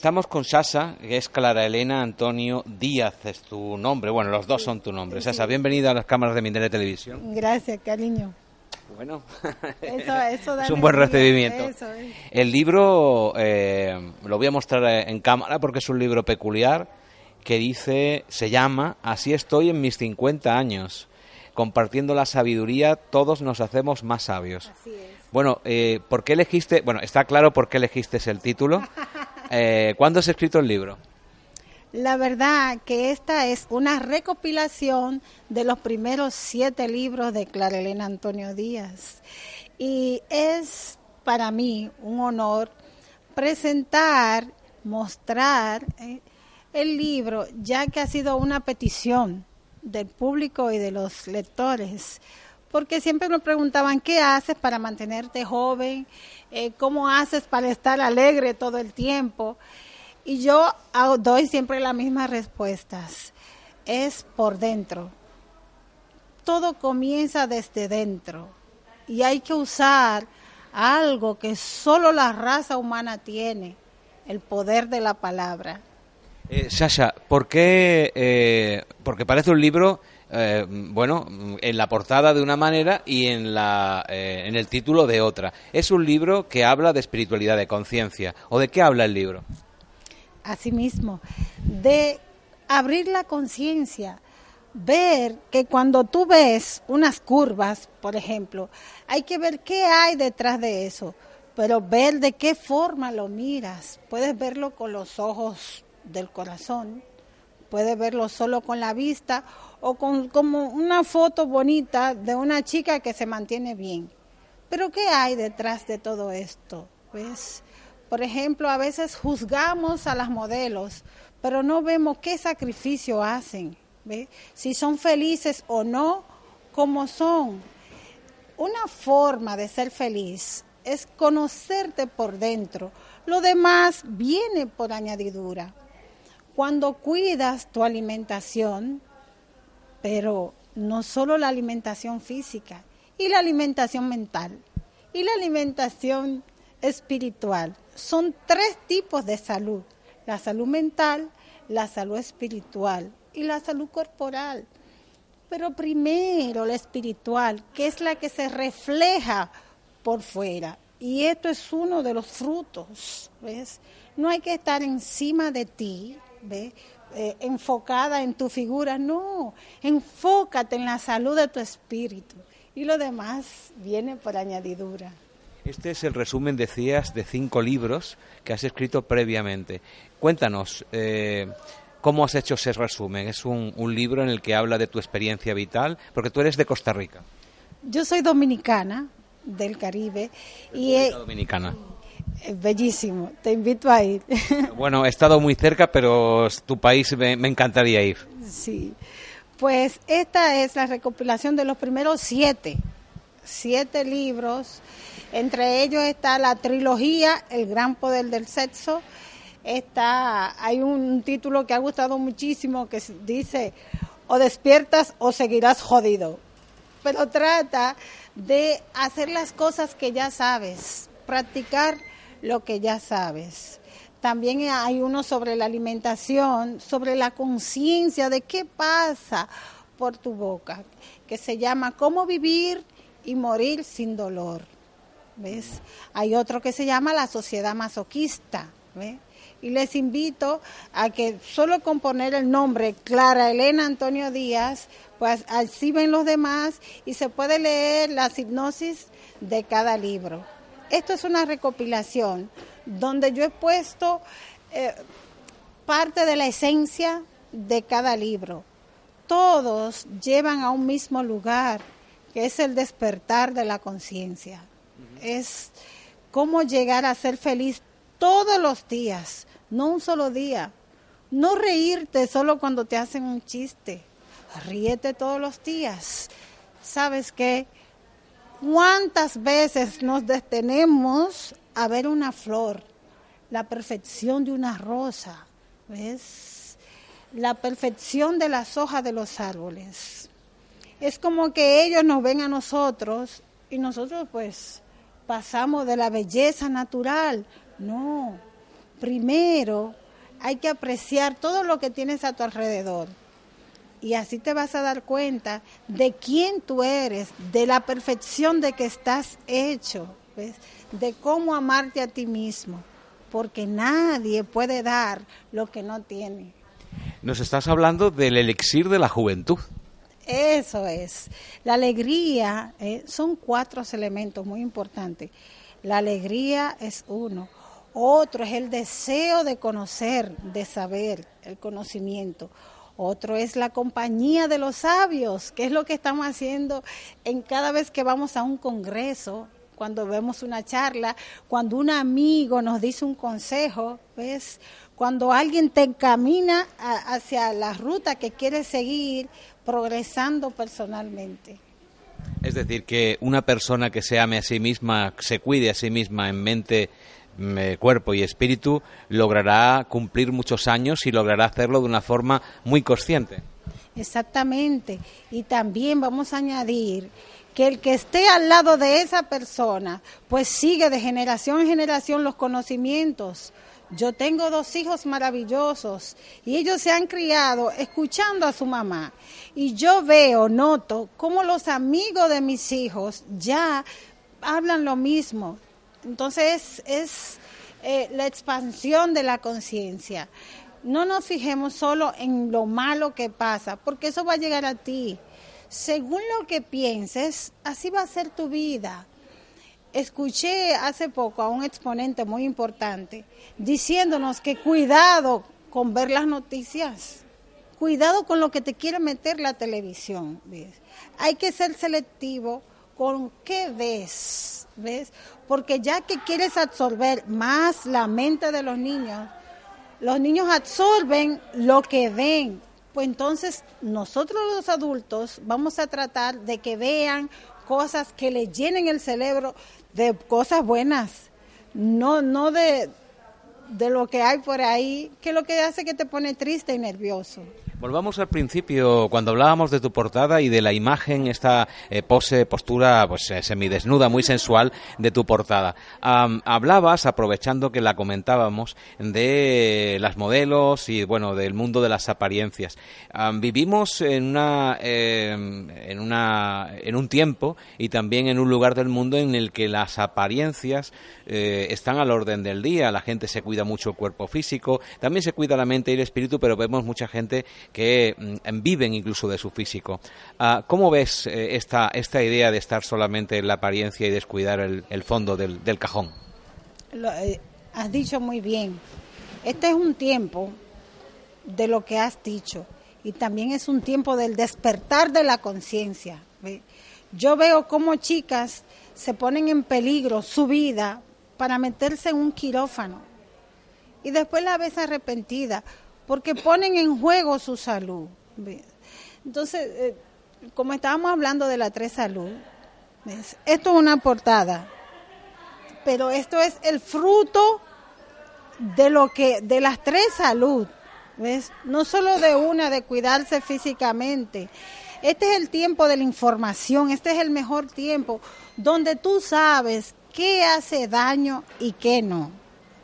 estamos con Sasa, que es Clara Elena Antonio Díaz, es tu nombre. Bueno, los dos son tu nombre. Sasa, bienvenida a las cámaras de Mindere Televisión. Gracias, cariño. Bueno, Eso, eso da es un buen recibimiento. eso es. El libro eh, lo voy a mostrar en cámara porque es un libro peculiar que dice, se llama Así estoy en mis 50 años. Compartiendo la sabiduría, todos nos hacemos más sabios. Así es. Bueno, eh, ¿por qué elegiste? Bueno, está claro por qué elegiste el título. Eh, ¿Cuándo has escrito el libro? La verdad que esta es una recopilación de los primeros siete libros de Clara Elena Antonio Díaz. Y es para mí un honor presentar, mostrar eh, el libro, ya que ha sido una petición del público y de los lectores. Porque siempre me preguntaban, ¿qué haces para mantenerte joven? Eh, ¿Cómo haces para estar alegre todo el tiempo? Y yo doy siempre las mismas respuestas. Es por dentro. Todo comienza desde dentro. Y hay que usar algo que solo la raza humana tiene, el poder de la palabra. Eh, Sasha, ¿por qué? eh, porque parece un libro, eh, bueno, en la portada de una manera y en, la, eh, en el título de otra. Es un libro que habla de espiritualidad, de conciencia. ¿O de qué habla el libro? Asimismo, de abrir la conciencia, ver que cuando tú ves unas curvas, por ejemplo, hay que ver qué hay detrás de eso, pero ver de qué forma lo miras. Puedes verlo con los ojos del corazón, puedes verlo solo con la vista o con como una foto bonita de una chica que se mantiene bien. Pero ¿qué hay detrás de todo esto? ¿Ves? Por ejemplo, a veces juzgamos a las modelos, pero no vemos qué sacrificio hacen, si son felices o no, como son. Una forma de ser feliz es conocerte por dentro. Lo demás viene por añadidura. Cuando cuidas tu alimentación, pero no solo la alimentación física, y la alimentación mental, y la alimentación espiritual. Son tres tipos de salud, la salud mental, la salud espiritual y la salud corporal. Pero primero la espiritual, que es la que se refleja por fuera. Y esto es uno de los frutos, ¿ves? No hay que estar encima de ti, ¿ves? Eh, enfocada en tu figura, no, enfócate en la salud de tu espíritu y lo demás viene por añadidura. Este es el resumen, decías, de cinco libros que has escrito previamente. Cuéntanos, eh, ¿cómo has hecho ese resumen? Es un, un libro en el que habla de tu experiencia vital, porque tú eres de Costa Rica, Yo soy dominicana del Caribe y República es bellísimo, te invito a ir. Bueno, he estado muy cerca, pero tu país me, me encantaría ir. Sí, pues esta es la recopilación de los primeros siete, siete libros. Entre ellos está la trilogía El gran poder del sexo. Está, hay un título que ha gustado muchísimo que dice o despiertas o seguirás jodido. Pero trata de hacer las cosas que ya sabes, practicar lo que ya sabes. También hay uno sobre la alimentación, sobre la conciencia de qué pasa por tu boca, que se llama Cómo vivir y morir sin dolor. ¿Ves? Hay otro que se llama La sociedad masoquista. Y les invito a que solo con poner el nombre Clara Elena Antonio Díaz, pues así ven los demás y se puede leer la hipnosis de cada libro. Esto es una recopilación donde yo he puesto eh, parte de la esencia de cada libro. Todos llevan a un mismo lugar, que es el despertar de la conciencia. Es cómo llegar a ser feliz todos los días, no un solo día. No reírte solo cuando te hacen un chiste. Ríete todos los días. ¿Sabes qué? ¿Cuántas veces nos detenemos a ver una flor? La perfección de una rosa, ¿ves? La perfección de las hojas de los árboles. Es como que ellos nos ven a nosotros y nosotros pues pasamos de la belleza natural. No, primero hay que apreciar todo lo que tienes a tu alrededor. Y así te vas a dar cuenta de quién tú eres, de la perfección de que estás hecho, de cómo amarte a ti mismo, porque nadie puede dar lo que no tiene. Nos estás hablando del elixir de la juventud. Eso es. La alegría eh, son cuatro elementos muy importantes. La alegría es uno. Otro es el deseo de conocer, de saber, el conocimiento. Otro es la compañía de los sabios, que es lo que estamos haciendo en cada vez que vamos a un congreso, cuando vemos una charla, cuando un amigo nos dice un consejo, ¿ves? Cuando alguien te encamina hacia la ruta que quieres seguir, progresando personalmente. Es decir, que una persona que se ame a sí misma, se cuide a sí misma en mente, cuerpo y espíritu, logrará cumplir muchos años y logrará hacerlo de una forma muy consciente. Exactamente. Y también vamos a añadir que el que esté al lado de esa persona, pues sigue de generación en generación los conocimientos, yo tengo dos hijos maravillosos y ellos se han criado escuchando a su mamá. Y yo veo, noto, cómo los amigos de mis hijos ya hablan lo mismo. Entonces es eh, la expansión de la conciencia. No nos fijemos solo en lo malo que pasa, porque eso va a llegar a ti. Según lo que pienses, así va a ser tu vida. Escuché hace poco a un exponente muy importante diciéndonos que cuidado con ver las noticias, cuidado con lo que te quiere meter la televisión. Hay que ser selectivo con qué ves, ¿ves? Porque ya que quieres absorber más la mente de los niños, los niños absorben lo que ven. Pues entonces nosotros los adultos vamos a tratar de que vean cosas que le llenen el cerebro de cosas buenas, no, no de, de lo que hay por ahí, que lo que hace que te pone triste y nervioso. Volvamos al principio, cuando hablábamos de tu portada y de la imagen, esta eh, pose, postura pues eh, semidesnuda, muy sensual de tu portada. hablabas, aprovechando que la comentábamos, de las modelos y bueno, del mundo de las apariencias. vivimos en una, em, en una, en un tiempo y también en un lugar del mundo en el que las apariencias eh, están al orden del día. La gente se cuida mucho el cuerpo físico, también se cuida la mente y el espíritu, pero vemos mucha gente que mm, viven incluso de su físico. Ah, ¿Cómo ves eh, esta, esta idea de estar solamente en la apariencia y descuidar el, fondo del, cajón? Lo, eh, has dicho muy bien. Este es un tiempo de lo que has dicho y también es un tiempo del despertar de la conciencia. Yo veo cómo chicas se ponen en peligro su vida para meterse en un quirófano y después la ves arrepentida porque ponen en juego su salud. Entonces, eh, como estábamos hablando de la tres salud, esto es una portada, pero esto es el fruto de lo que de las tres salud, ¿ves? No solo de una de cuidarse físicamente. Este es el tiempo de la información, este es el mejor tiempo donde tú sabes qué hace daño y qué no.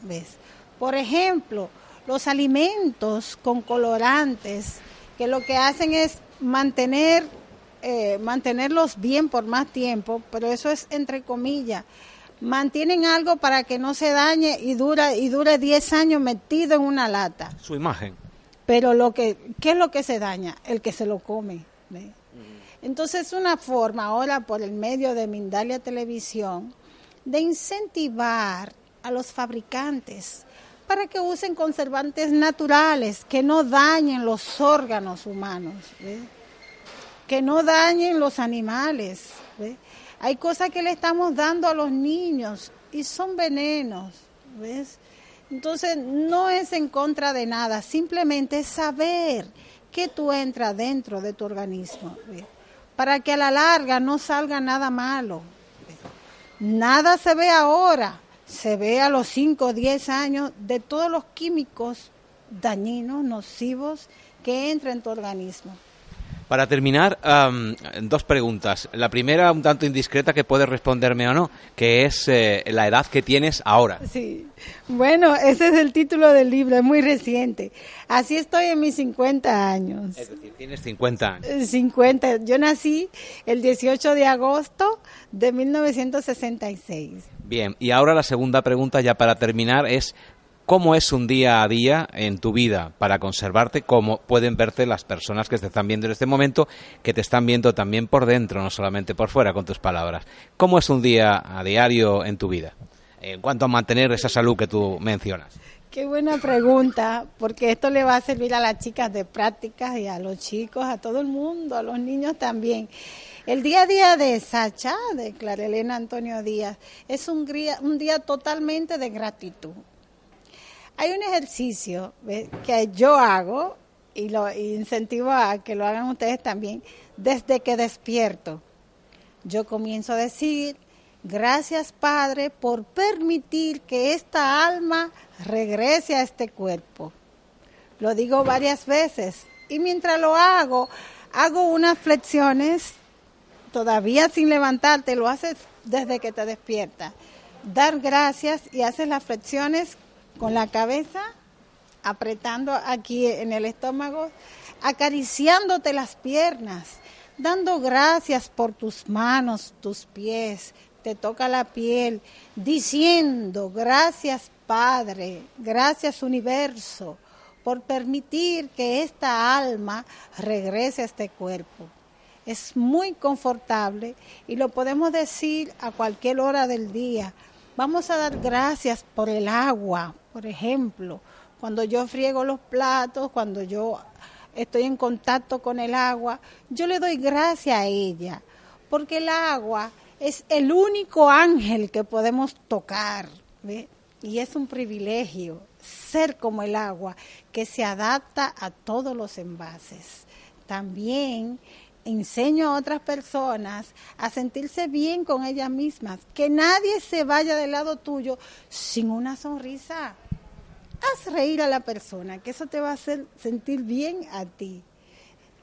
¿Ves? Por ejemplo, los alimentos con colorantes, que lo que hacen es mantener, eh, mantenerlos bien por más tiempo, pero eso es entre comillas. Mantienen algo para que no se dañe y dura y dure 10 años metido en una lata. Su imagen. Pero lo que ¿qué es lo que se daña? El que se lo come. Entonces es una forma ahora por el medio de Mindalia Televisión de incentivar a los fabricantes para que usen conservantes naturales que no dañen los órganos humanos, que no dañen los animales. Hay cosas que le estamos dando a los niños y son venenos. Entonces no es en contra de nada, simplemente es saber que tú entras dentro de tu organismo, para que a la larga no salga nada malo. Nada se ve ahora, se ve a los 5 o 10 años de todos los químicos dañinos, nocivos que entran en tu organismo. Para terminar, dos preguntas. La primera, un tanto indiscreta, que puedes responderme o no, que es eh, la edad que tienes ahora. Sí, bueno, ese es el título del libro, es muy reciente. Así estoy en mis 50 años. Es decir, tienes 50 años. 50. Yo nací el 18 de agosto de 1966. Bien, y ahora la segunda pregunta, ya para terminar, es cómo es un día a día en tu vida para conservarte, cómo pueden verte las personas que te están viendo en este momento, que te están viendo también por dentro, no solamente por fuera, con tus palabras. ¿Cómo es un día a diario en tu vida? En cuanto a mantener esa salud que tú mencionas. Qué buena pregunta, porque esto le va a servir a las chicas de prácticas y a los chicos, a todo el mundo, a los niños también. El día a día de Sacha, de Clarelena Antonio Díaz, es un día, un día totalmente de gratitud. Hay un ejercicio que yo hago y lo incentivo a que lo hagan ustedes también. Desde que despierto, yo comienzo a decir, gracias Padre por permitir que esta alma regrese a este cuerpo. Lo digo varias veces y mientras lo hago, hago unas flexiones, todavía sin levantarte, lo haces desde que te despiertas. Dar gracias y haces las flexiones con la cabeza apretando aquí en el estómago, acariciándote las piernas, dando gracias por tus manos, tus pies, te toca la piel, diciendo gracias Padre, gracias universo, por permitir que esta alma regrese a este cuerpo. Es muy confortable y lo podemos decir a cualquier hora del día. Vamos a dar gracias por el agua, por ejemplo, cuando yo friego los platos, cuando yo estoy en contacto con el agua, yo le doy gracias a ella, porque el agua es el único ángel que podemos tocar, y es un privilegio ser como el agua, que se adapta a todos los envases. También enseño a otras personas a sentirse bien con ellas mismas, que nadie se vaya del lado tuyo sin una sonrisa. Haz reír a la persona, que eso te va a hacer sentir bien a ti.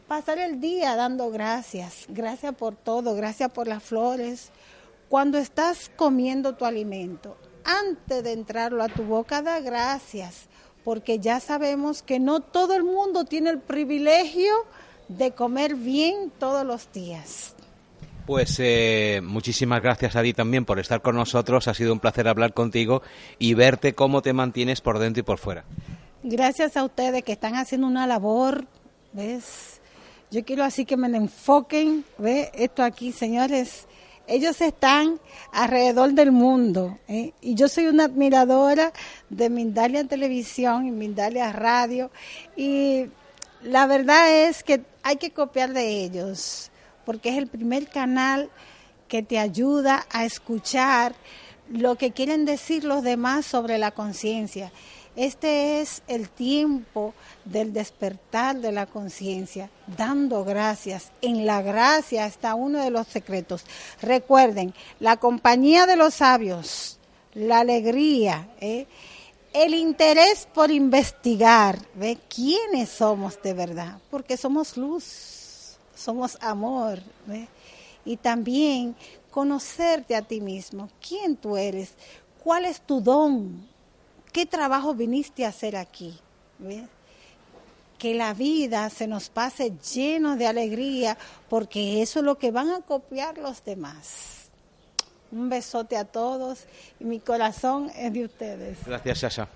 Pasar el día dando gracias, gracias por todo, gracias por las flores. Cuando estás comiendo tu alimento, antes de entrarlo a tu boca, da gracias, porque ya sabemos que no todo el mundo tiene el privilegio de comer bien todos los días. Pues eh, muchísimas gracias a ti también por estar con nosotros. Ha sido un placer hablar contigo y verte cómo te mantienes por dentro y por fuera. Gracias a ustedes que están haciendo una labor, ¿ves? Yo quiero así que me enfoquen, ¿ves? Esto aquí, señores. Ellos están alrededor del mundo ¿eh? y yo soy una admiradora de Mindalia Televisión y Mindalia Radio y la verdad es que hay que copiar de ellos, porque es el primer canal que te ayuda a escuchar lo que quieren decir los demás sobre la conciencia. Este es el tiempo del despertar de la conciencia, dando gracias. En la gracia está uno de los secretos. Recuerden, la compañía de los sabios, la alegría, ¿eh? El interés por investigar, ¿ve? ¿Quiénes somos de verdad? Porque somos luz, somos amor, ¿ve? Y también conocerte a ti mismo, quién tú eres, cuál es tu don, qué trabajo viniste a hacer aquí, ¿ve? Que la vida se nos pase lleno de alegría, porque eso es lo que van a copiar los demás. Un besote a todos y mi corazón es de ustedes. Gracias, Sasha.